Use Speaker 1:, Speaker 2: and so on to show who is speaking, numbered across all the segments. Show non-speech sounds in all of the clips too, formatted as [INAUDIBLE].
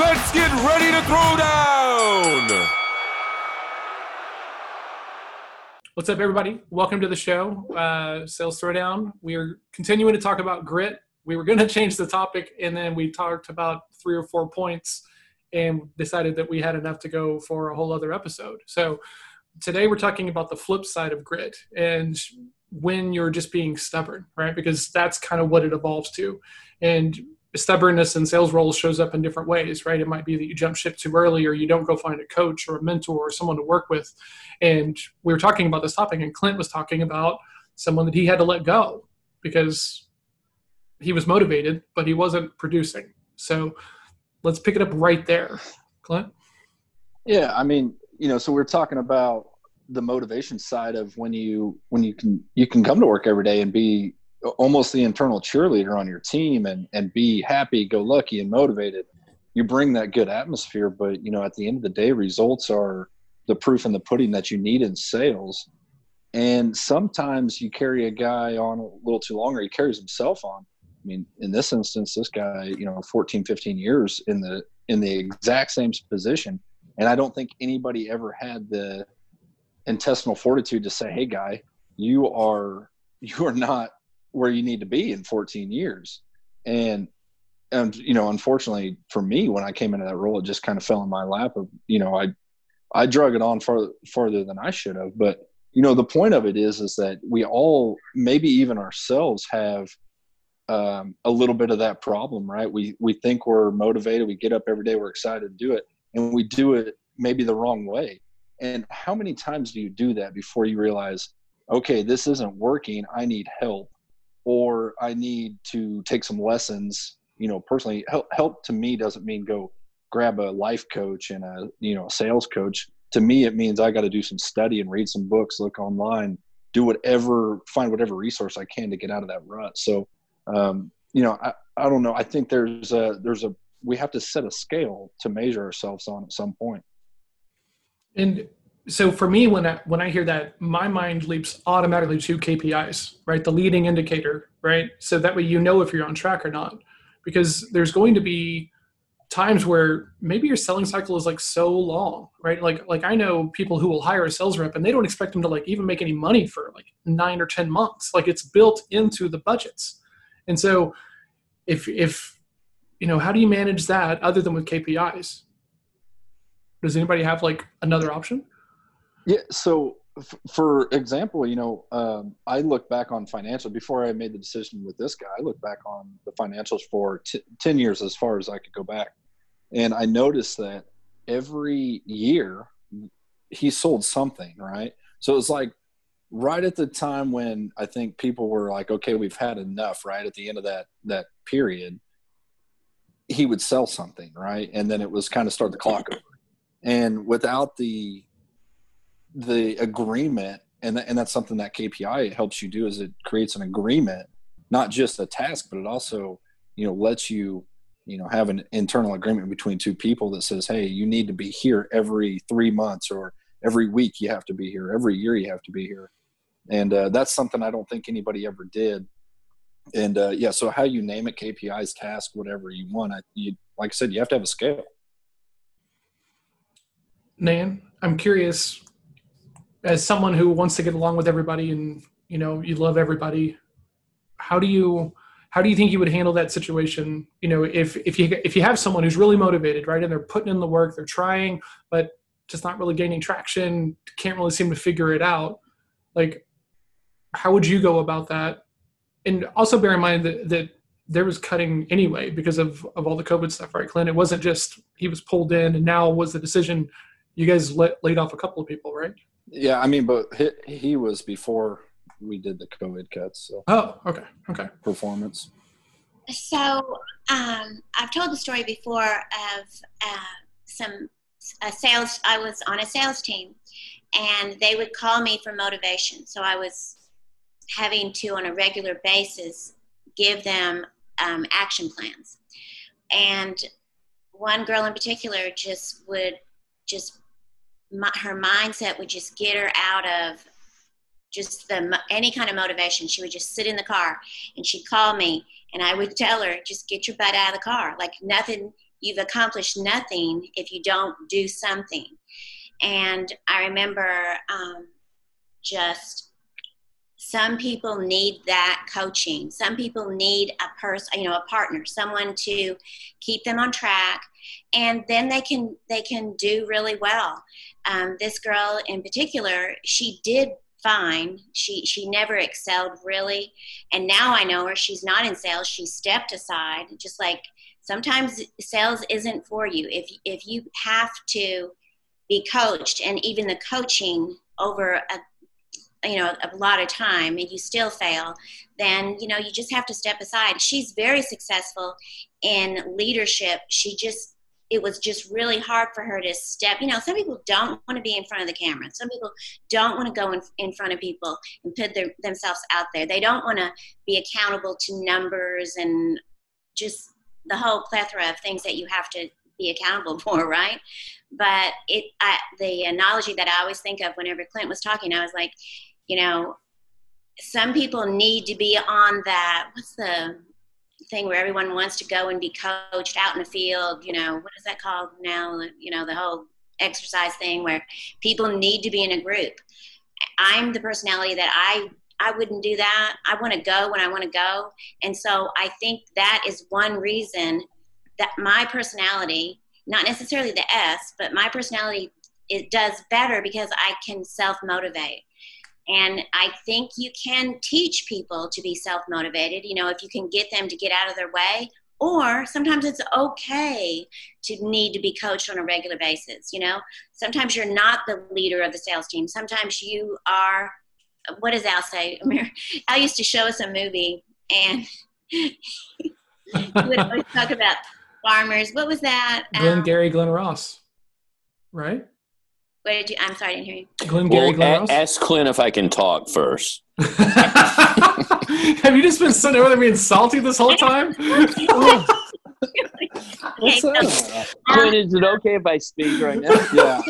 Speaker 1: Let's get ready to throw down.
Speaker 2: What's up, everybody? Welcome to the show, uh, Sales Throwdown. We are continuing to talk about grit. We were going [LAUGHS] to change the topic, and then we talked about three or four points and decided that we had enough to go for a whole other episode. So today we're talking about the flip side of grit and when you're just being stubborn, right? Because that's kind of what it evolves to. And stubbornness in sales roles shows up in different ways, right? It might be that you jump ship too early or you don't go find a coach or a mentor or someone to work with. And we were talking about this topic, and Clint was talking about someone that he had to let go because he was motivated, but he wasn't producing. So let's pick it up right there. Clint?
Speaker 3: Yeah, I mean, you know, so we're talking about the motivation side of when you when you can you can come to work every day and be almost the internal cheerleader on your team and and be happy go lucky and motivated. You bring that good atmosphere but you know at the end of the day results are the proof in the pudding that you need in sales. And sometimes you carry a guy on a little too long or he carries himself on. I mean in this instance this guy you know 14 15 years in the in the exact same position. And i don't think anybody ever had the intestinal fortitude to say hey guy you are [LAUGHS] you are not where you need to be in 14 years. And and you know, unfortunately for me, when I came into that role, it just kind of fell in my lap. Of you know, I I drug it on far farther than I should have. But you know, the point of it is is that we all, maybe even ourselves, have um, a little bit of that problem, right? We we think we're motivated, we get up every day, we're excited to do it, and we do it maybe the wrong way. And how many times do you do that before you realize, okay, this isn't working, I need help, or I need to take some lessons. You know, personally, help, help to me doesn't mean go grab a life coach and a you know a sales coach. To me, it means I got to do some study and read some books, look online, do whatever, find whatever resource I can to get out of that rut. So, um, you know, I, I don't know. I think there's a there's a we have to set a scale to measure ourselves on at some point.
Speaker 2: And so for me when I, when I hear that my mind leaps automatically to KPIs right? The leading indicator right? So that way you know if you're on track or not. Because there's going to be times where maybe your selling cycle is like so long right? Like like I know people who will hire a sales rep and they don't expect them to like even make any money for like 9 or 10 months. Like it's built into the budgets. And so if if you know how do you manage that other than with KPIs does anybody have like another option
Speaker 3: yeah. So, f- for example, you know, um, I look back on financial before I made the decision with this guy. I look back on the financials for t- ten years, as far as I could go back, and I noticed that every year he sold something, right? So it was like right at the time when I think people were like, okay, we've had enough, right? At the end of that that period, he would sell something, right? And then it was kind of start the clock over. And without the the agreement and and that's something that KPI helps you do is it creates an agreement, not just a task, but it also you know lets you you know have an internal agreement between two people that says, hey, you need to be here every three months or every week you have to be here, every year you have to be here, and uh, that's something I don't think anybody ever did. And uh, yeah, so how you name it, KPIs, task, whatever you want, I, you like I said, you have to have a scale.
Speaker 2: Nan, I'm curious as someone who wants to get along with everybody and you know you love everybody how do you how do you think you would handle that situation? You know if if you if you have someone who's really motivated right and they're putting in the work they're trying but just not really gaining traction can't really seem to figure it out like how would you go about that? And also bear in mind that, that there was cutting anyway because of, of all the covid stuff right clint? It wasn't just he was pulled in and now was the decision you guys let, laid off a couple of people right
Speaker 3: yeah, I mean, but he, he was before we did the COVID cuts. So.
Speaker 2: Oh, okay, okay.
Speaker 3: Performance.
Speaker 4: So um, I've told the story before of uh, some a sales. I was on a sales team, and they would call me for motivation. So I was having to, on a regular basis, give them um, action plans. And one girl in particular just would just her mindset would just get her out of just the any kind of motivation. She would just sit in the car and she'd call me and I would tell her, just get your butt out of the car. Like nothing, you've accomplished nothing if you don't do something. And I remember um, just some people need that coaching. Some people need a person, you know, a partner, someone to keep them on track, and then they can they can do really well. Um, this girl in particular, she did fine. She she never excelled really, and now I know her. She's not in sales. She stepped aside, just like sometimes sales isn't for you. If if you have to be coached, and even the coaching over a you know a lot of time and you still fail then you know you just have to step aside she's very successful in leadership she just it was just really hard for her to step. You know, some people don't want to be in front of the camera. Some people don't want to go in, in front of people and put their, themselves out there. They don't want to be accountable to numbers and just the whole plethora of things that you have to be accountable [LAUGHS] for, right? But it, I, the analogy that I always think of whenever Clint was talking, I was like, you know, some people need to be on that. What's the thing where everyone wants to go and be coached out in the field. You know, what is that called now? You know, the whole exercise thing where people need to be in a group. I'm the personality that I I wouldn't do that. I want to go when I want to go. And so I think that is one reason that my personality, not necessarily the S, but my personality it does better because I can self motivate. And I think you can teach people to be self motivated, you know, if you can get them to get out of their way. Or sometimes it's okay to need to be coached on a regular basis, you know. Sometimes you're not the leader of the sales team. Sometimes you are, what does Al say? [LAUGHS] Al used to show us a movie and [LAUGHS] he would always talk about farmers. What was that?
Speaker 2: Glenn um, Gary, Glen Ross, right?
Speaker 4: What did you? I'm sorry, I didn't hear you.
Speaker 2: Glenn Gary well,
Speaker 5: a- ask Clint if I can talk first. [LAUGHS]
Speaker 2: Have you just been sitting over there being salty this whole time? [LAUGHS] [LAUGHS] What's
Speaker 5: that? Uh, Clint, is it okay if I speak right now?
Speaker 3: Yeah.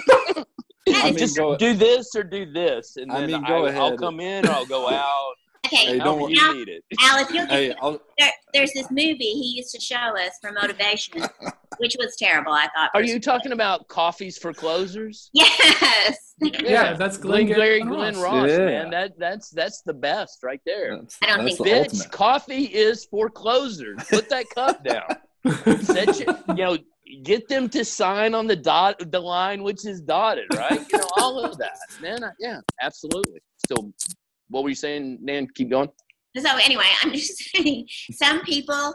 Speaker 5: I mean, just go, do this or do this, and then I mean, go I, ahead. I'll come in or I'll go out.
Speaker 4: Okay, hey, don't you need it. Al, if you'll hey, there, there's this movie he used to show us for motivation, [LAUGHS] which was terrible. I thought.
Speaker 5: Are you talking about coffees for closers?
Speaker 4: Yes. [LAUGHS]
Speaker 2: yeah, that's Glenn, Glenn
Speaker 5: Glen Ross, yeah. man. That that's that's the best right there.
Speaker 4: That's, I don't think
Speaker 5: bitch. Coffee is for closers. Put that cup down. [LAUGHS] Set you, you know, get them to sign on the dot the line which is dotted, right? You know, all of that, man. I, yeah, absolutely. Still what were you saying, Nan? Keep going.
Speaker 4: So anyway, I'm just [LAUGHS] saying some people,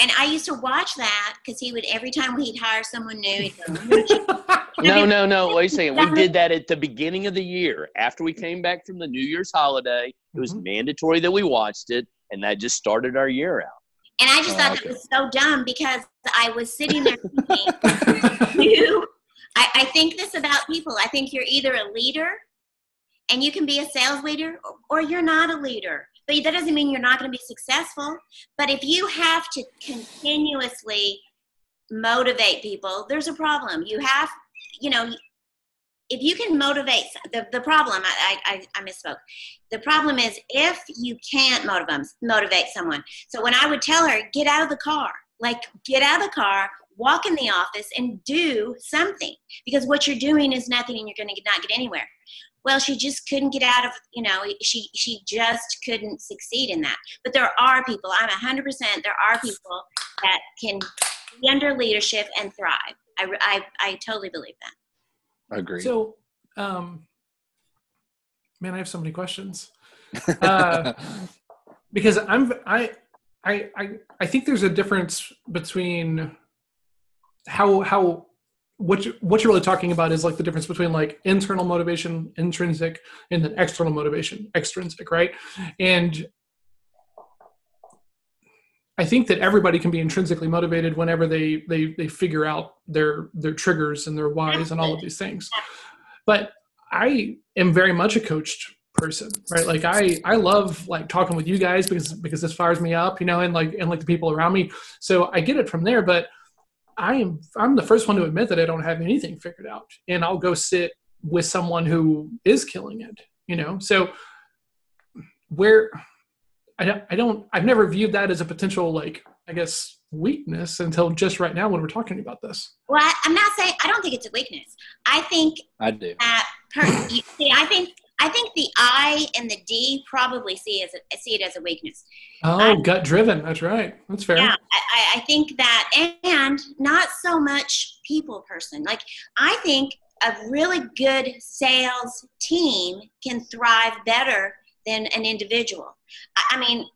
Speaker 4: and I used to watch that because he would every time he'd hire someone new. He'd
Speaker 5: go, [LAUGHS] no, no, no. What are you saying? We [LAUGHS] did that at the beginning of the year after we came back from the New Year's holiday. It was mm-hmm. mandatory that we watched it, and that just started our year out.
Speaker 4: And I just oh, thought okay. it was so dumb because I was sitting there thinking, you, I, I think this about people. I think you're either a leader and you can be a sales leader or you're not a leader. But that doesn't mean you're not going to be successful. But if you have to continuously motivate people there's a problem. You have you know if you can motivate the, the problem I, I, I misspoke. The problem is if you can't motivate, motivate someone. So when i would tell her get out of the car like get out of the car walk in the office and do something because what you're doing is nothing and you're going to not get anywhere well she just couldn't get out of you know she she just couldn't succeed in that. But there are people i'm 100% there are people that can be under leadership and thrive. I i, I totally believe that.
Speaker 3: I agree.
Speaker 2: So um man i have so many questions. [LAUGHS] Uh, because i'm i I, I I think there's a difference between how how what you, what you're really talking about is like the difference between like internal motivation, intrinsic, and then external motivation, extrinsic, right? And I think that everybody can be intrinsically motivated whenever they they they figure out their their triggers and their whys and all of these things. But I am very much a coached person, right? Like I I love like talking with you guys because because this fires me up, you know, and like and like the people around me. So I get it from there, but I am I'm the first one to admit that I don't have anything figured out, and I'll go sit with someone who is killing it. You know, so where I don't, I don't I've never viewed that as a potential like I guess weakness until just right now when we're talking about this.
Speaker 4: Well, I, I'm not saying I don't think it's a weakness. I think
Speaker 3: I do.
Speaker 4: that per, see, I think I think the I and the D probably see as a, see it as a weakness.
Speaker 2: Oh, gut driven. That's right. That's fair.
Speaker 4: Yeah, I, I- think that, and not so much people person. Like I think a really good sales team can thrive better than an individual. I, I mean,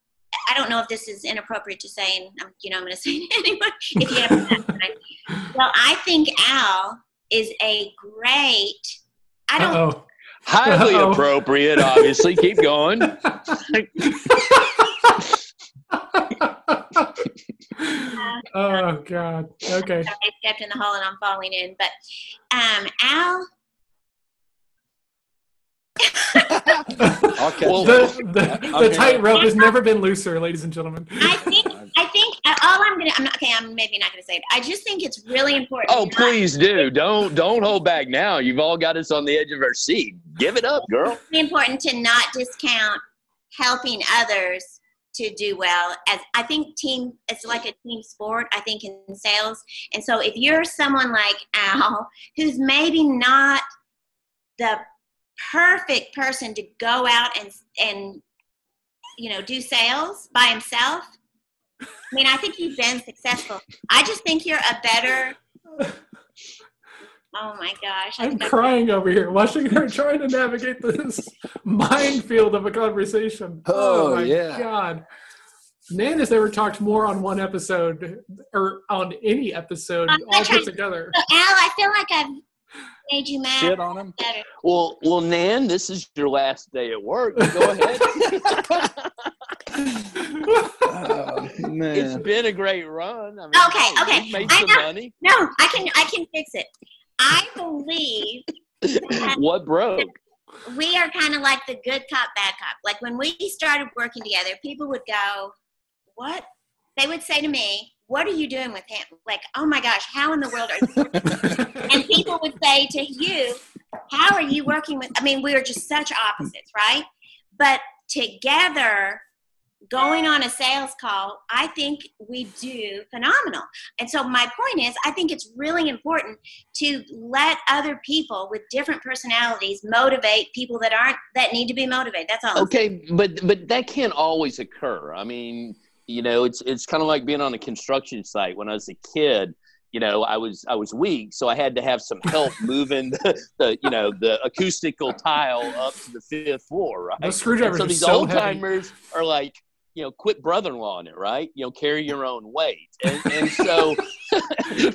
Speaker 4: I don't know if this is inappropriate to say, and you know, I'm going [LAUGHS] to say it anyway. If you have, well, I think Al is a great. I don't.
Speaker 2: Uh-oh.
Speaker 5: Highly
Speaker 2: Uh-oh.
Speaker 5: appropriate, obviously. Keep going. [LAUGHS]
Speaker 2: oh God. Okay.
Speaker 4: I stepped in the hole and I'm falling in. But um, Al,
Speaker 3: I'll
Speaker 5: Well,
Speaker 2: the the, the
Speaker 3: here.
Speaker 2: tightrope has never been looser, ladies and gentlemen.
Speaker 4: I think I think all I'm gonna. I'm not okay. I'm maybe not gonna say it. I just think it's really important.
Speaker 5: Oh, please do. Don't don't hold back now. You've all got us on the edge of our seat. Give it up, girl.
Speaker 4: really important to not discount helping others to do well as i think team it's like a team sport i think in sales and so if you're someone like al who's maybe not the perfect person to go out and and you know do sales by himself i mean i think you've been successful i just think you're a better [LAUGHS] oh my gosh I
Speaker 2: I'm crying over here watching her trying to navigate this [LAUGHS] minefield of a conversation.
Speaker 3: Oh, oh
Speaker 2: my
Speaker 3: yeah.
Speaker 2: God. Nan has never talked more on one episode or on any episode
Speaker 4: I'm
Speaker 2: all put together.
Speaker 4: So, Al, I feel like I've made you mad.
Speaker 3: Shit on him.
Speaker 4: Better.
Speaker 5: Well, well, Nan, this is your last day at work. Go ahead. [LAUGHS]
Speaker 3: Oh, [LAUGHS]
Speaker 5: it's
Speaker 3: man.
Speaker 5: been a great run. I mean,
Speaker 4: Okay, okay.
Speaker 5: made
Speaker 4: I
Speaker 5: some
Speaker 4: know.
Speaker 5: money.
Speaker 4: No, I can I can fix it. I believe [LAUGHS]
Speaker 5: What broke?
Speaker 4: we are kind of like the good cop, bad cop. Like when we started working together, people would go, "What?" They would say to me, "What are you doing with him?" Like, "Oh my gosh, how in the world are?" you [LAUGHS] And people would say to you, "How are you working with?" I mean, we are just such opposites, right? But together, going on a sales call, I think we do phenomenal. And so my point is, I think it's really important to let other people with different personalities motivate people that aren't that need to be motivated. That's all.
Speaker 5: Okay, but but that can't always occur. I mean, you know, it's it's kind of like being on a construction site. When I was a kid, you know, I was I was weak, so I had to have some help [LAUGHS] moving the, the you know the acoustical tile up to the fifth floor, right?
Speaker 2: Those screwdrivers
Speaker 5: And so these
Speaker 2: so
Speaker 5: old timers are like, you know, quit brother-in-law on it, right? You know, carry your [LAUGHS] own weight, and, and so [LAUGHS]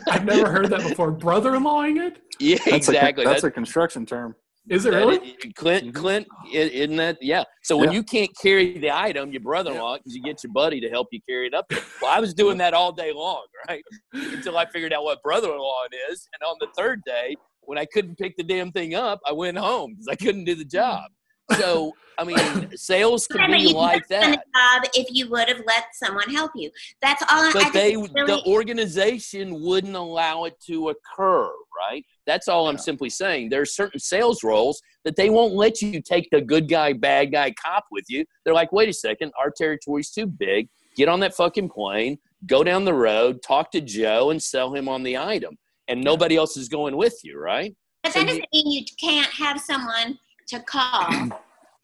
Speaker 2: I've never heard that before. Brother-in-lawing it?
Speaker 5: yeah,
Speaker 3: That's
Speaker 5: exactly.
Speaker 3: A, that's
Speaker 5: That-
Speaker 3: a construction term.
Speaker 2: Is it really?
Speaker 5: i- Clint, mm-hmm. Clint, i- isn't that yeah? So when
Speaker 3: Yeah.
Speaker 5: you can't carry the item, your brother-in-law, because you get your buddy to help you carry it up. there. Well, I was doing that all day long, [LAUGHS] right? Until I figured out what brother-in-law it is, and on the third day, when I couldn't pick the damn thing up, I went home because I couldn't do the mm-hmm. job. So I mean, [LAUGHS] sales can
Speaker 4: mean,
Speaker 5: be
Speaker 4: you
Speaker 5: like that.
Speaker 4: job if you would have let someone help you. That's all. I- I
Speaker 5: But they,
Speaker 4: really,
Speaker 5: the organization wouldn't allow it to occur, right? That's all I'm simply saying. There are certain sales roles that they won't let you take the good guy, bad guy cop with you. They're like, wait a second, our territory's too big. Get on that fucking plane, go down the road, talk to Joe, and sell him on the item. And nobody else is going with you, right?
Speaker 4: but
Speaker 5: so
Speaker 4: that
Speaker 5: you-
Speaker 4: doesn't mean you can't have someone to call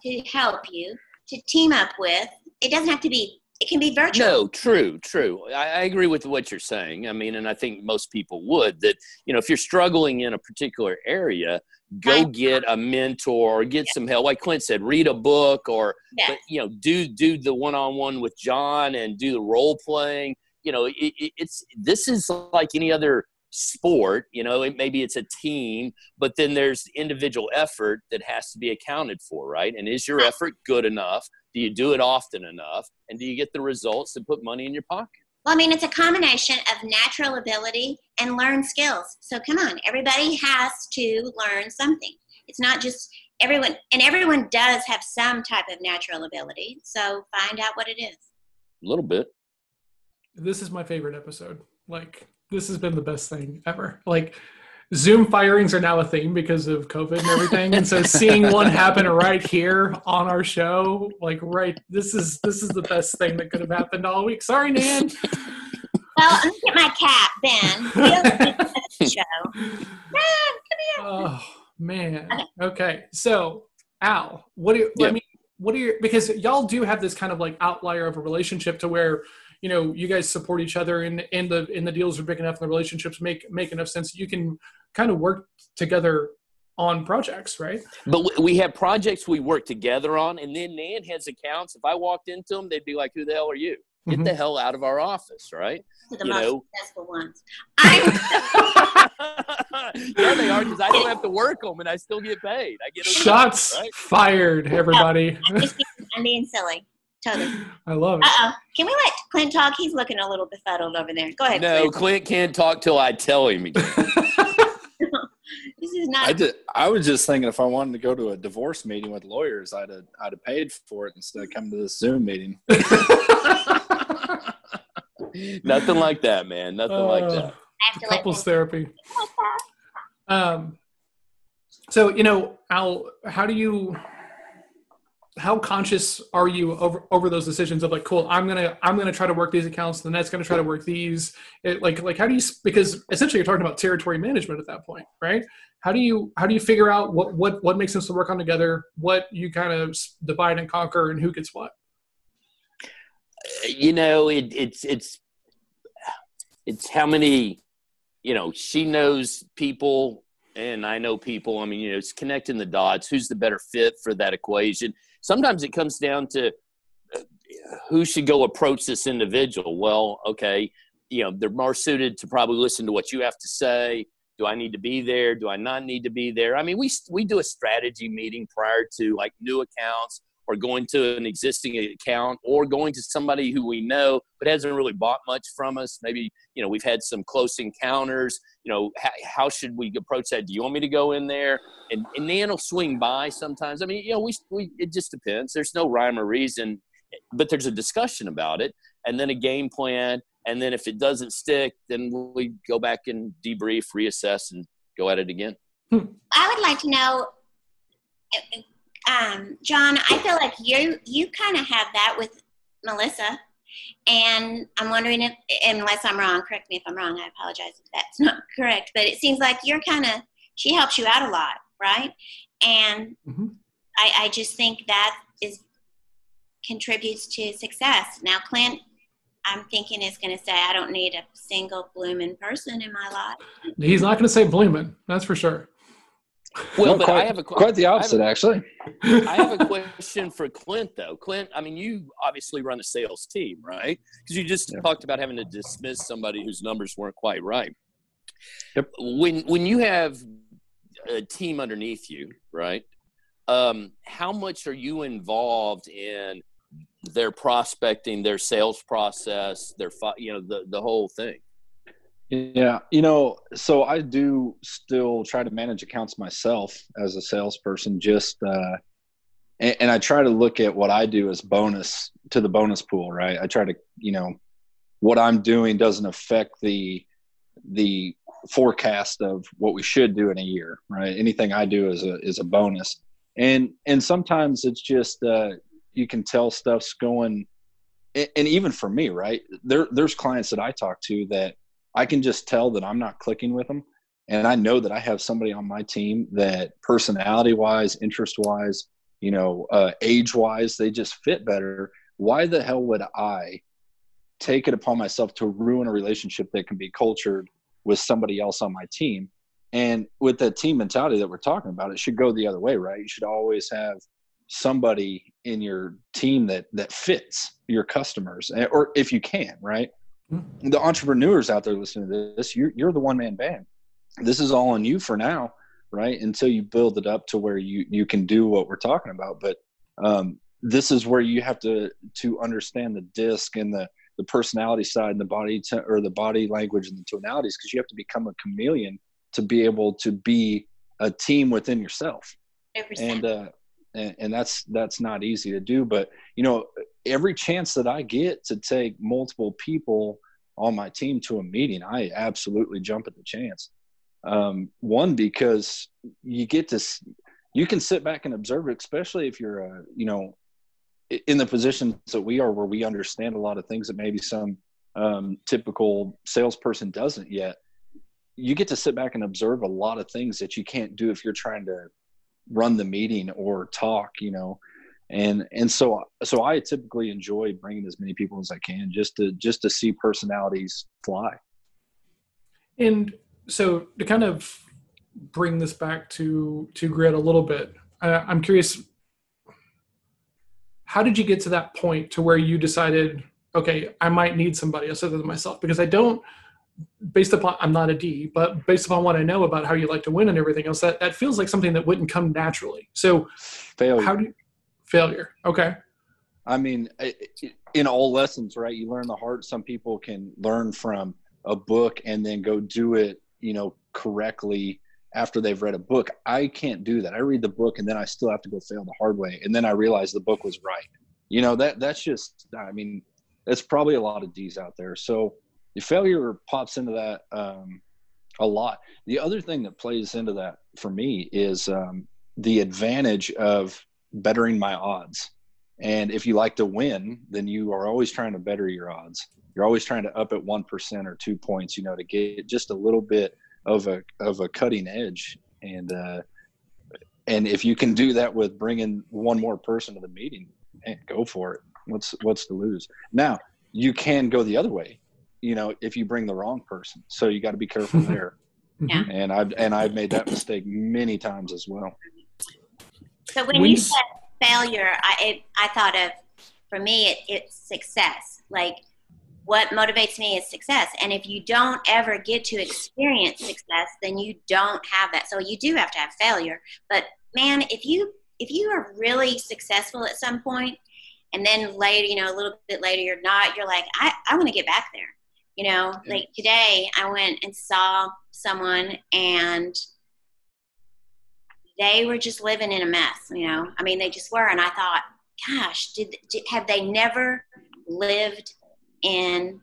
Speaker 4: to help you to team up with. It doesn't have to be. It can be virtual.
Speaker 5: No, true, true. I, I agree with what you're saying. I mean, and I think most people would that, you know, if you're struggling in a particular area, go get a mentor or get some help. Like Clint said, read a book or,
Speaker 4: Yeah.
Speaker 5: but, you know, do, do the one-on-one with John and do the role playing. You know, it, it's, this is like any other sport, you know, it, maybe it's a team, but then there's individual effort that has to be accounted for, right? And is your effort good enough? Do you do it often enough? And do you get the results that put money in your pocket?
Speaker 4: Well, I mean, it's a combination of natural ability and learned skills. So come on, everybody has to learn something. It's not just everyone, and everyone does have some type of natural ability. So find out what it is.
Speaker 5: A little bit.
Speaker 2: This is my favorite episode. Like, this has been the best thing ever. Like, Zoom firings are now a thing because of COVID and everything, and so seeing one happen right here on our show, like right, this is this is the best thing that could have happened all week. Sorry, Nan. [LAUGHS]
Speaker 4: Well, let me get my cat, Ben. He'll do the show. [LAUGHS] Ben,
Speaker 2: Oh man. Okay. So Al, what do you, I
Speaker 3: Yeah.
Speaker 2: mean? What are your because y'all do have this kind of like outlier of a relationship to where you know you guys support each other and and the and the deals are big enough and the relationships make make enough sense that you can kind of work together on projects, right?
Speaker 5: But we- we have projects we work together on, and then Nan has accounts. If I walked into them, they'd be like, "Who the hell are you? Get
Speaker 2: Mhm.
Speaker 5: the hell out of our office!" Right?
Speaker 4: to the
Speaker 5: You
Speaker 4: most
Speaker 5: know.
Speaker 4: successful ones. I'm
Speaker 5: yeah, they are because I don't have to work them, and I still get paid. I get a
Speaker 2: Shots
Speaker 5: right?
Speaker 2: fired, everybody.
Speaker 4: I'm just being, I'm being silly. Totally. [LAUGHS]
Speaker 2: I love it.
Speaker 4: oh. Can we let Clint talk? He's looking a little befuddled over there. Go ahead.
Speaker 5: No,
Speaker 4: Clint.
Speaker 5: Clint can't talk till I tell him again. [LAUGHS] [LAUGHS]
Speaker 4: This is not.
Speaker 3: I did. I was just thinking if I wanted to go to a divorce meeting with lawyers, I'd have, I'd have paid for it instead of coming to this Zoom meeting.
Speaker 5: Nothing like that, man. Nothing like
Speaker 2: Uh,
Speaker 5: that.
Speaker 4: I have to let
Speaker 2: couples therapy. Um, so you know, Al, how do you, how conscious are you over over those decisions of like, cool, I'm gonna I'm gonna try to work these accounts, the net's gonna try to work these. It, like like how do you because essentially you're talking about territory management at that point, right? How do you how do you figure out what what what makes sense to work on together, what you kind of divide and conquer, and who gets what?
Speaker 5: you know it, it's it's it's how many you know she knows people and i know people i mean you know it's connecting the dots who's the better fit for that equation sometimes it comes down to uh, who should go approach this individual. Well okay you know they're more suited to probably listen to what you have to say. Do i need to be there? Do i not need to be there? I mean we we do a strategy meeting prior to like new accounts or going to an existing account or going to somebody who we know but hasn't really bought much from us. Maybe you know we've had some close encounters you know how, how should we approach that? Do you want me to go in there and, and nan will swing by sometimes. I mean you know we, we it just depends. There's no rhyme or reason but there's a discussion about it and then a game plan. And then if it doesn't stick then we go back and debrief reassess and go at it again. Hmm.
Speaker 4: I would like to know, um, John. I feel like you you kind of have that with Melissa, and I'm wondering if, unless I'm wrong, correct me if I'm wrong. I apologize if that's [LAUGHS] not correct, but it seems like you're kind of she helps you out a lot, right? And
Speaker 2: Mhm.
Speaker 4: I, I just think that is contributes to success. Now, Clint. I'm thinking is going to say, I don't need a single blooming person in my life.
Speaker 2: He's not going to say Bloomin', that's for sure.
Speaker 5: Well
Speaker 3: No,
Speaker 5: but
Speaker 3: quite,
Speaker 5: i have a
Speaker 3: quite the
Speaker 5: I have a-
Speaker 3: opposite, actually.
Speaker 5: I have a [LAUGHS] question for Clint, though. Clint, I mean, you obviously run a sales team, right? Because you just
Speaker 3: Yeah.
Speaker 5: talked about having to dismiss somebody whose numbers weren't quite right.
Speaker 3: Yep.
Speaker 5: When when you have a team underneath you, right? Um, how much are you involved in their prospecting, their sales process, their fi- you know the the whole thing?
Speaker 3: Yeah, you know, so I do still try to manage accounts myself as a salesperson. Just uh, and, and I try to look at what I do as bonus to the bonus pool, right? I try to, you know, what I'm doing doesn't affect the the forecast of what we should do in a year, right? Anything I do is a is a bonus, and and sometimes it's just uh, you can tell stuff's going, and, and even for me, right? There there's clients that I talk to that I can just tell that I'm not clicking with them. And I know that I have somebody on my team that personality wise, interest wise, you know, uh, age wise, they just fit better. Why the hell would I take it upon myself to ruin a relationship that can be cultured with somebody else on my team? And with that team mentality that we're talking about, it should go the other way, right? You should always have somebody in your team that that fits your customers, eh, or if you can, right? The entrepreneurs out there listening to this, you're, you're the one man band. This is all on you for now, right? Until you build it up to where you, you can do what we're talking about. But um, this is where you have to, to understand the DISC and the, the personality side and the body to, or the body language and the tonalities, because you have to become a chameleon to be able to be a team within yourself
Speaker 4: 100%.
Speaker 3: and uh and, and that's that's not easy to do but you know every chance that i get to take multiple people on my team to a meeting i absolutely jump at the chance. Um one because you get to you can sit back and observe especially if you're uh you know in the positions that we are where we understand a lot of things that maybe some um, typical salesperson doesn't yet you get to sit back and observe a lot of things that you can't do if you're trying to run the meeting or talk you know and and so so i typically enjoy bringing as many people as i can just to just to see personalities fly
Speaker 2: And so to kind of bring this back to to grit a little bit, uh, I'm curious. How did you get to that point to where you decided, okay, I might need somebody else other than myself? Because I don't, based upon I'm not a D, but based upon what I know about how you like to win and everything else, that that feels like something that wouldn't come naturally. So
Speaker 3: failure
Speaker 2: how do you, failure? Okay,
Speaker 3: I mean, in all lessons, right? You learn the hard. Some people can learn from a book and then go do it, you know, correctly after they've read a book. I can't do that. I read the book and then I still have to go fail the hard way, and then I realize the book was right. You know, that that's just. I mean, it's probably a lot of D's out there. So the failure pops into that um, a lot. The other thing that plays into that for me is um, the advantage of bettering my odds. And if you like to win, then you are always trying to better your odds. You're always trying to up at one percent or two points, you know, to get just a little bit of a of a cutting edge. And uh, and if you can do that with bringing one more person to the meeting, man, go for it. What's what's to lose? Now you can go the other way, you know, if you bring the wrong person. So you got to be careful [LAUGHS] there.
Speaker 4: Yeah. Mm-hmm.
Speaker 3: And I've and I've made that mistake many times as well.
Speaker 4: So when
Speaker 2: When
Speaker 4: you
Speaker 2: you-
Speaker 4: said failure, I it, I thought of for me it, it's success. Like what motivates me is success. And if you don't ever get to experience success, then you don't have that. So you do have to have failure. But man, if you if you are really successful at some point, and then later, you know, a little bit later you're not, you're like, I, I want to get back there. You know, like today I went and saw someone and they were just living in a mess, you know. I mean, they just were, and I thought, gosh, did, did have they never lived in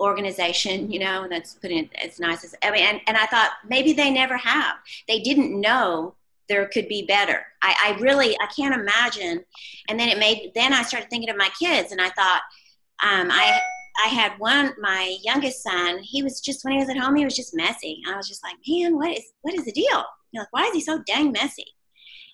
Speaker 4: organization? You know, that's putting it as nice as I mean, and, and I thought maybe they never have. They didn't know there could be better. I, I really I can't imagine. And then it made then I started thinking of my kids, and I thought, um, I I had one, my youngest son. He was just when he was at home, he was just messy. I was just like, man, what is what is the deal? You like, why is he so dang messy?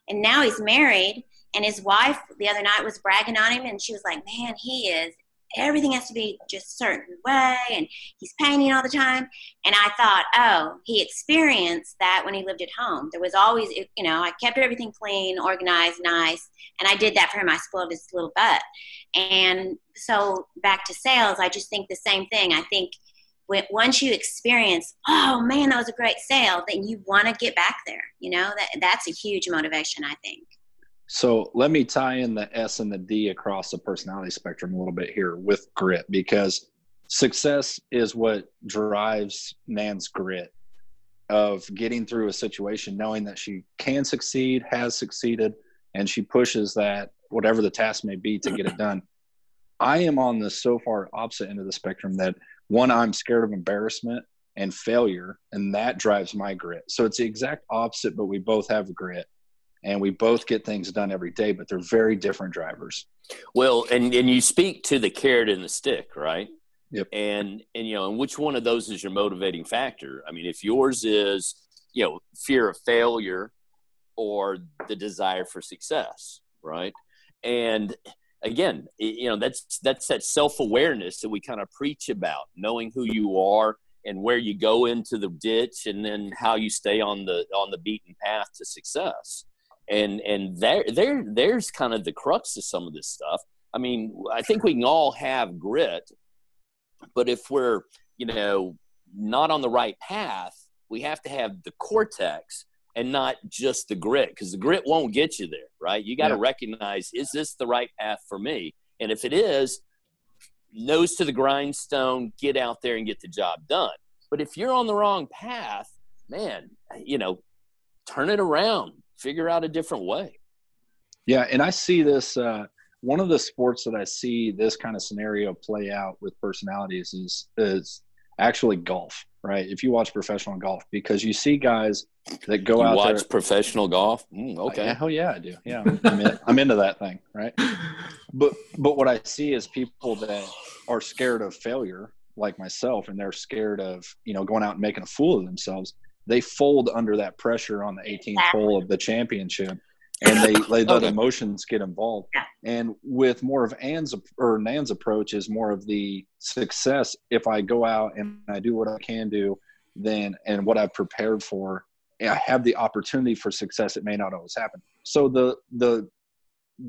Speaker 4: And now he's married, and his wife the other night was bragging on him, and she was like, man, he is. Everything has to be just certain way, and he's painting all the time. And I thought, oh, he experienced that when he lived at home. There was always, you know, I kept everything clean, organized, nice, and I did that for him. I spoiled his little butt. And so back to sales, I just think the same thing. I think once you experience, oh man, that was a great sale, then you want to get back there. You know, that that's a huge motivation. I think.
Speaker 3: So let me tie in the S and the D across the personality spectrum a little bit here with grit because success is what drives Nan's grit of getting through a situation, knowing that she can succeed, has succeeded, and she pushes that whatever the task may be to get it done. I am on the so far opposite end of the spectrum that one, I'm scared of embarrassment and failure, and that drives my grit. So it's the exact opposite, but we both have grit and we both get things done every day, but they're very different drivers.
Speaker 5: Well, and and you speak to the carrot and the stick, right?
Speaker 3: Yep.
Speaker 5: And and you know, and which one of those is your motivating factor? I mean, if yours is you know fear of failure or the desire for success, right? And again, you know, that's that's that self awareness that we kind of preach about, knowing who you are and where you go into the ditch, and then how you stay on the on the beaten path to success and and there there there's kind of the crux of some of this stuff. I mean i think we can all have grit but if we're you know not on the right path we have to have the cortex and not just the grit because the grit won't get you there right? You got to
Speaker 3: Yeah.
Speaker 5: recognize is this the right path for me? And if it is nose to the grindstone get out there and get the job done. But if you're on the wrong path man you know turn it around figure out a different way
Speaker 3: Yeah, and I see this. Uh, one of the sports that I see this kind of scenario play out with personalities is is actually golf, right? If you watch professional golf, because you see guys that go
Speaker 5: You
Speaker 3: out
Speaker 5: watch
Speaker 3: there.
Speaker 5: professional golf? Mm, okay.
Speaker 3: hell yeah, I do. Yeah, I'm, I'm, in, I'm into that thing, right? But but what I see is people that are scared of failure, like myself, and they're scared of you know going out and making a fool of themselves. They fold under that pressure on the 18th hole of the championship, and they they let
Speaker 5: Okay.
Speaker 3: emotions get involved.
Speaker 4: Yeah.
Speaker 3: And with more of Ann's or Nan's approach is more of the success. If I go out and I do what I can do, then and what I've prepared for, I have the opportunity for success. It may not always happen. So the the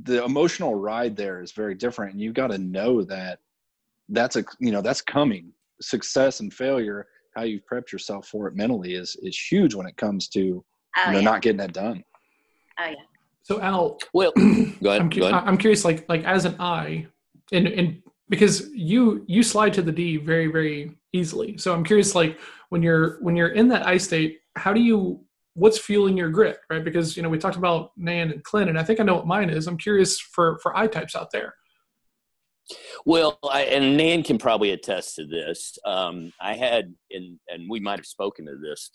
Speaker 3: the emotional ride there is very different, and you've got to know that that's a you know that's coming. Success and failure, how you've prepped yourself for it mentally is is huge when it comes to
Speaker 4: Oh,
Speaker 3: you know
Speaker 4: yeah.
Speaker 3: not getting it done.
Speaker 4: oh, yeah.
Speaker 2: So Al,
Speaker 5: Well, [CLEARS THROAT] go ahead.
Speaker 2: I'm,
Speaker 5: Go ahead.
Speaker 2: I'm curious, like like as an I, and and because you you slide to the D very very easily. So I'm curious, like when you're when you're in that I state, how do you what's fueling your grit, right? Because you know we talked about Nan and Clint, and I think I know what mine is. I'm curious for for I types out there.
Speaker 5: Well, I, and Nan can probably attest to this. Um, I had, and and we might have spoken to this.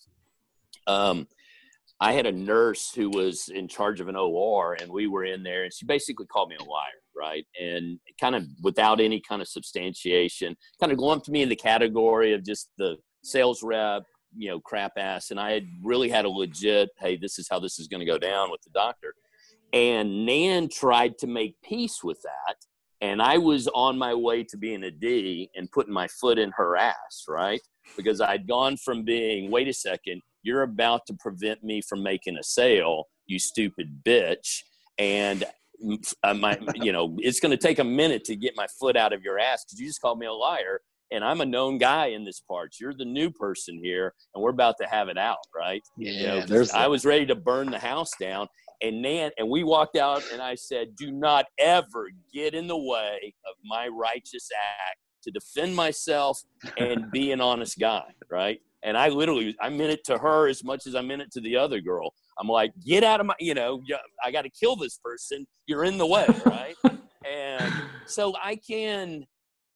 Speaker 5: Um, I had a nurse who was in charge of an OR, and we were in there, and she basically called me a liar, right? And kind of without any kind of substantiation, kind of lumped me in the category of just the sales rep, you know, crap ass. And I had really had a legit, hey, this is how this is going to go down with the doctor. And Nan tried to make peace with that and I was on my way to being a D and putting my foot in her ass, right? Because I'd gone from being, wait a second, you're about to prevent me from making a sale, you stupid bitch, and uh, my, you know, it's going to take a minute to get my foot out of your ass because you just called me a liar, and I'm a known guy in this part. You're the new person here, and we're about to have it out, right?
Speaker 3: Yeah,
Speaker 5: You know,
Speaker 3: there's
Speaker 5: I was ready to burn the house down. And Nan, and we walked out, and I said, "Do not ever get in the way of my righteous act to defend myself and [LAUGHS] be an honest guy, right?" And I literally, I meant it to her as much as I meant it to the other girl. I'm like, "Get out of my, you know, I got to kill this person. You're in the way, right?" [LAUGHS] and so I can,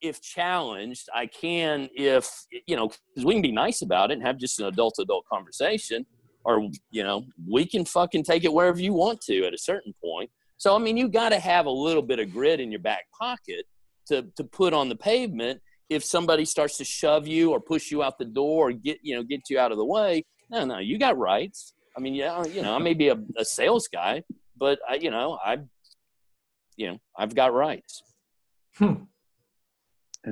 Speaker 5: if challenged, I can, if you know, because we can be nice about it and have just an adult-adult conversation or you know we can fucking take it wherever you want to at a certain point. So i mean you got to have a little bit of grit in your back pocket to to put on the pavement. If somebody starts to shove you or push you out the door or get you know get you out of the way no no you got rights. I mean yeah you know i may be a, a sales guy but i you know i you know i've got rights. Hmm.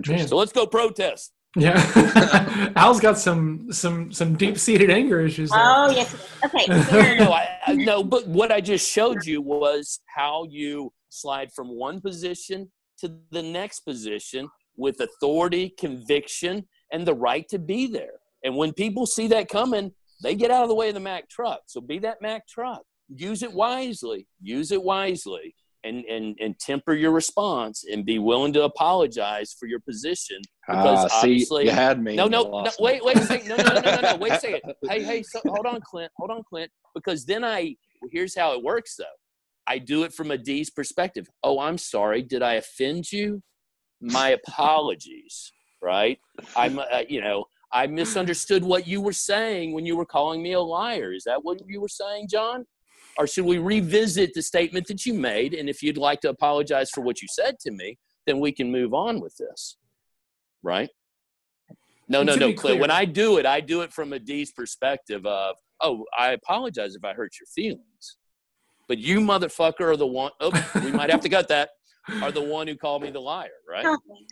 Speaker 2: Man.
Speaker 5: so let's go protest
Speaker 2: Yeah, [LAUGHS] [LAUGHS] Al's got some some some deep seated anger issues. There.
Speaker 4: Oh, yes. Okay.
Speaker 5: no,
Speaker 4: so-
Speaker 5: no, I, I, no, but what I just showed you was how you slide from one position to the next position with authority, conviction, and the right to be there. And when people see that coming, they get out of the way of the Mack truck. So be that Mack truck. Use it wisely. Use it wisely. And, and, and temper your response and be willing to apologize for your position because
Speaker 3: Ah, see,
Speaker 5: obviously
Speaker 3: you had me.
Speaker 5: no, no, no, wait, wait a second. No, no, no, no, no, no. Wait a second. [LAUGHS] Hey, hey, so, hold on, Clint. Hold on, Clint. Because then I, here's how it works though. I do it from a D's perspective. Oh, I'm sorry. Did I offend you? My apologies. Right? I'm, uh, you know, I misunderstood what you were saying when you were calling me a liar. Is that what you were saying, John? Or should we revisit the statement that you made? And if you'd like to apologize for what you said to me, then we can move on with this. Right? No,
Speaker 2: And
Speaker 5: no, no,
Speaker 2: be
Speaker 5: Clint. When I do it, I do it from a D's perspective of, oh, I apologize if I hurt your feelings. But you motherfucker are the one, oh, we might have to cut that, are the one who called me the liar, right?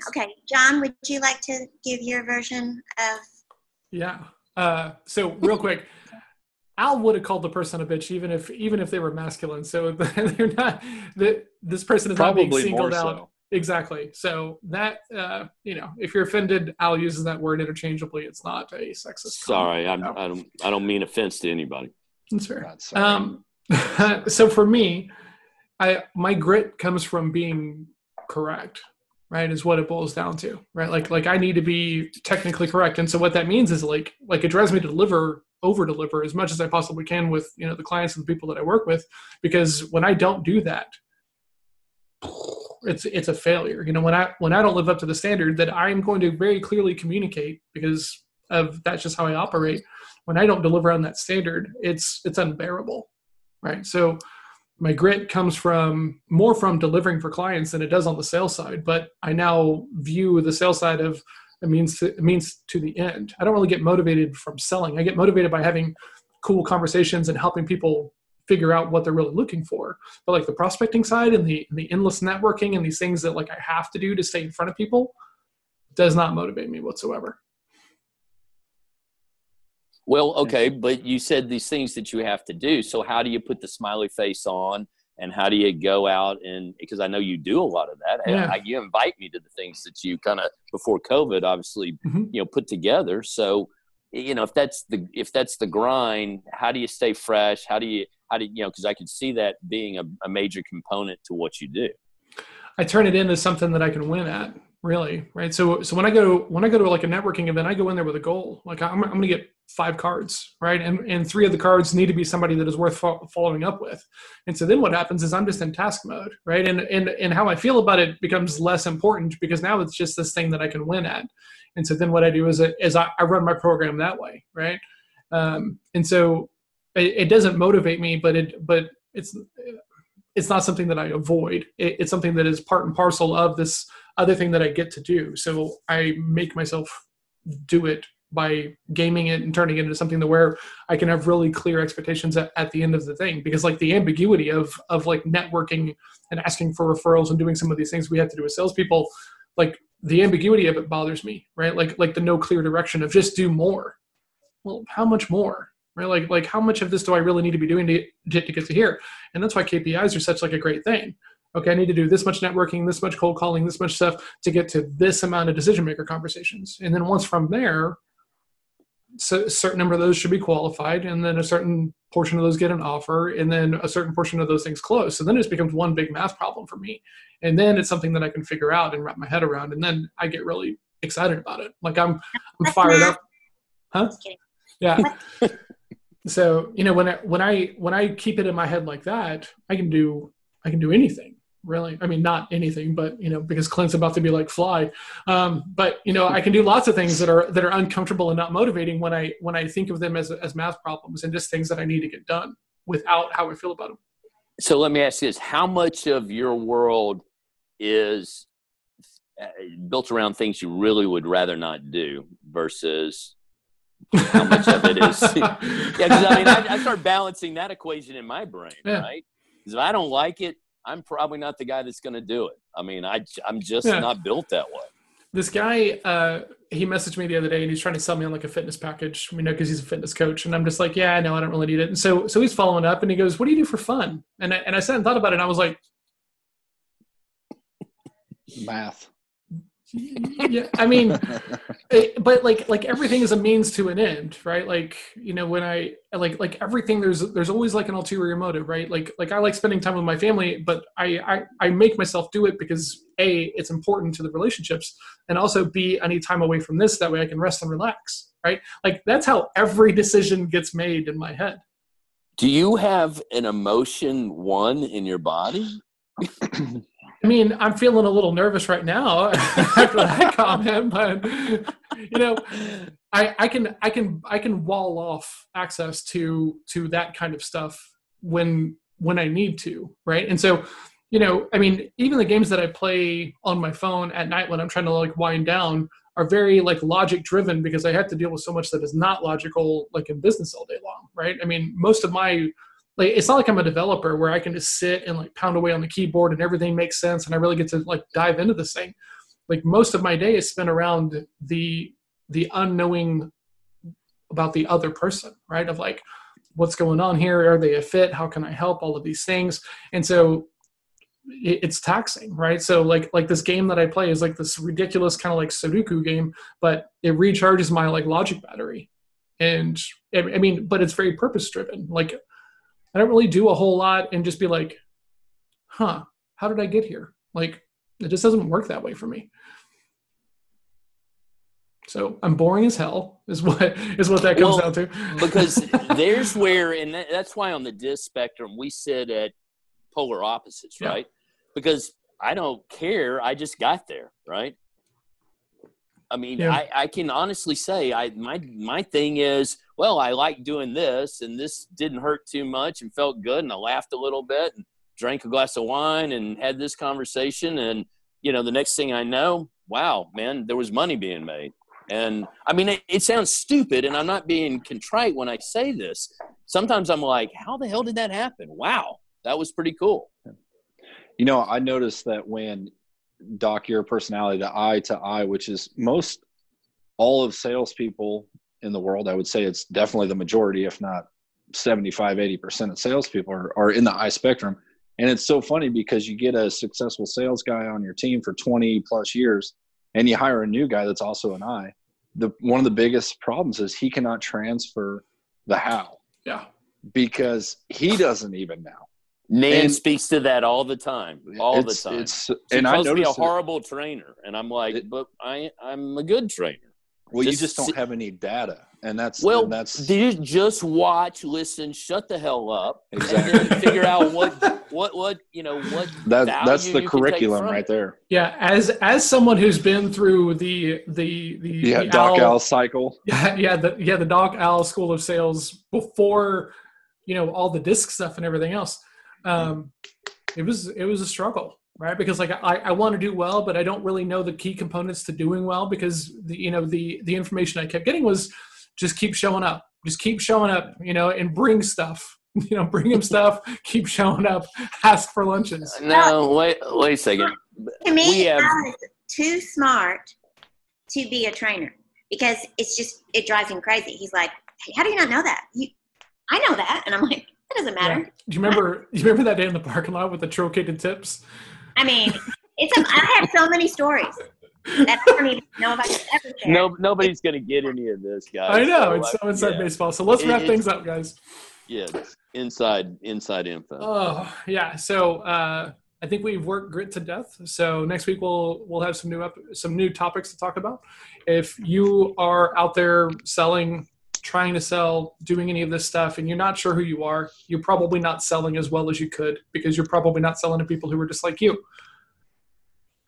Speaker 4: Okay, John, would you like to give your version of?
Speaker 2: Yeah. Uh, so real quick, Al would have called the person a bitch even if even if they were masculine. So [LAUGHS] they're not. The, this person is not being
Speaker 3: Probably more
Speaker 2: singled out.
Speaker 3: So.
Speaker 2: Exactly. So that uh, you know, if you're offended, Al uses that word interchangeably. It's not a sexist.
Speaker 5: Sorry, I'm,
Speaker 2: comment.
Speaker 5: I don't, I don't mean offense to anybody.
Speaker 2: That's fair.
Speaker 3: God.
Speaker 2: Um, [LAUGHS] so for me, I my grit comes from being correct, right? Is what it boils down to, right? Like like I need to be technically correct, and so what that means is like like it drives me to deliver over deliver as much as I possibly can with you know the clients and the people that I work with, because when I don't do that, it's it's a failure. You know when I when I don't live up to the standard that I'm going to very clearly communicate because of that's just how I operate. When I don't deliver on that standard, it's it's unbearable, right? So my grit comes from more from delivering for clients than it does on the sales side. But I now view the sales side of a means to means to the end. I don't really get motivated from selling. I get motivated by having cool conversations and helping people figure out what they're really looking for. But like the prospecting side and the the endless networking and these things that like I have to do to stay in front of people does not motivate me whatsoever.
Speaker 5: Well, okay, but you said these things that you have to do. So how do you put the smiley face on and how do you go out and because I know you do a lot of that.
Speaker 2: Yeah.
Speaker 5: I, you invite me to the things that you kind of before COVID obviously,
Speaker 2: Mhm.
Speaker 5: you know, put together. So, you know, if that's the if that's the grind, how do you stay fresh? How do you how do you, know, because I could see that being a, a major component to what you do.
Speaker 2: I turn it into something that I can win at, really, right? So, so when I go when I go to like a networking event, I go in there with a goal. Like I'm, I'm to get five cards, right? And and three of the cards need to be somebody that is worth fo- following up with. And so then what happens is I'm just in task mode, right? And and and how I feel about it becomes less important because now it's just this thing that I can win at. And so then what I do is is I, I run my program that way, right? Um, and so it, doesn't motivate me, but it but it's it's not something that I avoid. It, it's something that is part and parcel of this other thing that I get to do. So I make myself do it by gaming it and turning it into something to where I can have really clear expectations at, at the end of the thing. Because like the ambiguity of of like networking and asking for referrals and doing some of these things we have to do as salespeople, like the ambiguity of it bothers me, right? Like like the no clear direction of just do more. Well, how much more? Right? Like like how much of this do I really need to be doing to, to, to get to here? And that's why KPIs are such like a great thing. Okay, I need to do this much networking, this much cold calling, this much stuff to get to this amount of decision maker conversations. And then once from there, so a certain number of those should be qualified, and then a certain portion of those get an offer, and then a certain portion of those things close. So then it just becomes one big math problem for me. And then it's something that I can figure out and wrap my head around, and then I get really excited about it. Like I'm, I'm fired up. Huh? Yeah. [LAUGHS] so you know when I when I when I keep it in my head like that, I can do I can do anything really. I mean, not anything, but you know, because Clint's about to be like fly. Um, but you know, I can do lots of things that are that are uncomfortable and not motivating when I when I think of them as as math problems and just things that I need to get done without how I feel about them.
Speaker 5: So let me ask you this: How much of your world is uh, built around things you really would rather not do versus how much of it is? [LAUGHS] yeah, because I mean, I, I start balancing that equation in my brain,
Speaker 2: Yeah.
Speaker 5: right? Because if I don't like it, I'm probably not the guy that's going to do it. I mean, I I'm just
Speaker 2: Yeah.
Speaker 5: not built that way.
Speaker 2: this guy uh he messaged me the other day and he's trying to sell me on like a fitness package you know because he's a fitness coach and i'm just like yeah i know i don't really need it and so so he's following up and he goes what do you do for fun and I, and i sat and thought about it and i was like
Speaker 3: Math.
Speaker 2: Yeah i mean [LAUGHS] it, but like like everything is a means to an end right? Like you know when i like like everything there's there's always like an ulterior motive right? Like like i like spending time with my family but i i, I make myself do it because a it's important to the relationships and also b i need time away from this that way i can rest and relax right? Like that's how every decision gets made in my head.
Speaker 5: Do you have an emotion one in your body? [CLEARS THROAT]
Speaker 2: I mean, I'm feeling a little nervous right now [LAUGHS] after that [LAUGHS] comment, but you know, I, I can I can I can wall off access to to that kind of stuff when when I need to, right? And so, you know, I mean, even the games that I play on my phone at night when I'm trying to like wind down are very like logic driven because I have to deal with so much that is not logical like in business all day long, right? I mean, most of my like it's not like I'm a developer where I can just sit and like pound away on the keyboard and everything makes sense and I really get to like dive into this thing. Like most of my day is spent around the the unknowing about the other person, right? Of like what's going on here, are they a fit, how can I help, all of these things. And so it's taxing, right? So like like this game that I play is like this ridiculous kind of like Sudoku game, but it recharges my like logic battery. And I mean, but it's very purpose driven. Like I don't really do a whole lot and just be like, huh, how did I get here? Like, it just doesn't work that way for me. So I'm boring as hell is what [LAUGHS] is what that comes
Speaker 5: Well,
Speaker 2: down to. [LAUGHS]
Speaker 5: because there's where, and that's why on the DISC spectrum we sit at polar opposites,
Speaker 2: Yeah.
Speaker 5: right? Because I don't care. I just got there, right? I mean,
Speaker 2: Yeah.
Speaker 5: I, I can honestly say I my my thing is, well, I like doing this, and this didn't hurt too much, and felt good, and I laughed a little bit, and drank a glass of wine, and had this conversation, and you know, the next thing I know, wow, man, there was money being made, and I mean, it, it sounds stupid, and I'm not being contrite when I say this. Sometimes I'm like, how the hell did that happen? Wow, that was pretty cool.
Speaker 3: You know, I noticed that when Doc, your personality to eye to eye, which is most all of salespeople in the world, I would say it's definitely the majority, if not 75, 80% of salespeople are, are in the I spectrum. And it's so funny because you get a successful sales guy on your team for 20 plus years and you hire a new guy that's also an I. The one of the biggest problems is he cannot transfer the how
Speaker 2: Yeah.
Speaker 3: because he doesn't even know.
Speaker 5: Nan
Speaker 3: And-
Speaker 5: speaks to that all the time, all
Speaker 3: it's,
Speaker 5: the time.
Speaker 3: It's,
Speaker 5: She
Speaker 3: and I
Speaker 5: calls me a
Speaker 3: noticed it-
Speaker 5: horrible trainer, and I'm like,
Speaker 3: It-
Speaker 5: but I I'm a good trainer.
Speaker 3: Well, you
Speaker 5: Just
Speaker 3: just don't have any data, and that's
Speaker 5: Well,
Speaker 3: and that's
Speaker 5: you just watch, listen, shut the hell up,
Speaker 3: Exactly.
Speaker 5: and then figure out what [LAUGHS] what what you know what
Speaker 3: that that's the
Speaker 5: you can take
Speaker 3: curriculum right there.
Speaker 2: Yeah. As as someone who's been through the the the,
Speaker 3: Yeah,
Speaker 2: the
Speaker 3: Doc
Speaker 2: owl-
Speaker 3: Al cycle. [LAUGHS]
Speaker 2: yeah, yeah, the yeah, the Doc Owl School of Sales before, you know, all the DISC stuff and everything else. Um, it was it was a struggle, right? Because like I, I want to do well, but I don't really know the key components to doing well because the you know the the information I kept getting was just keep showing up, just keep showing up, you know, and bring stuff, [LAUGHS] you know, bring him stuff, [LAUGHS] keep showing up, [LAUGHS] ask for lunches.
Speaker 5: No, wait wait a second.
Speaker 4: To me,
Speaker 5: We have-
Speaker 4: is too smart to be a trainer because it's just it drives him crazy. He's like, hey, "How do you not know that? You, I know that," and I'm like, "That doesn't matter."
Speaker 2: Yeah. Do you remember? Do you remember that day in the parking lot with the truncated tips?
Speaker 4: I mean, it's. A, I have so many stories that I don't even know if I could ever share.
Speaker 5: No nobody's gonna get any of this, guys.
Speaker 2: I know
Speaker 5: So,
Speaker 2: it's
Speaker 5: uh,
Speaker 2: so inside
Speaker 5: yeah,
Speaker 2: baseball. So let's
Speaker 5: It-
Speaker 2: wrap
Speaker 5: it-
Speaker 2: things up, guys.
Speaker 5: Yeah, inside inside info.
Speaker 2: Oh yeah. So uh, I think we've worked grit to death. So next week we'll we'll have some new up some new topics to talk about. If you are out there selling, trying to sell, doing any of this stuff, and you're not sure who you are, you're probably not selling as well as you could because you're probably not selling to people who are just like you.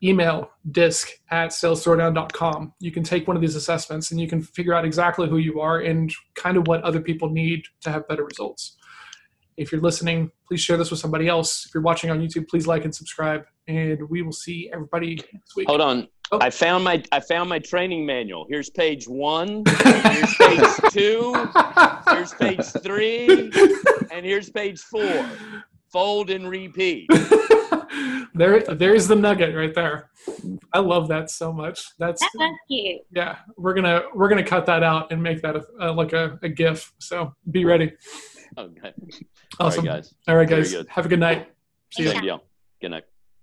Speaker 2: Email disc at salesthrowdown.com. You can take one of these assessments and you can figure out exactly who you are and kind of what other people need to have better results. If you're listening, please share this with somebody else. If you're watching on YouTube, please like and subscribe. And we will see everybody next week.
Speaker 5: Hold on.
Speaker 2: Oh.
Speaker 5: I found my I found my training manual. Here's page one. [LAUGHS] Here's page two. Here's page three. And here's page four. Fold and repeat. [LAUGHS]
Speaker 2: there, there's the nugget right there. I love that so much. That's
Speaker 4: That cute.
Speaker 2: yeah. We're gonna we're gonna cut that out and make that a, a, like a, a GIF. So be ready. [LAUGHS]
Speaker 5: Oh, okay.
Speaker 2: Awesome.
Speaker 5: All right, guys.
Speaker 2: All right, guys. Have a good night. See you.
Speaker 5: Thank you. Good night.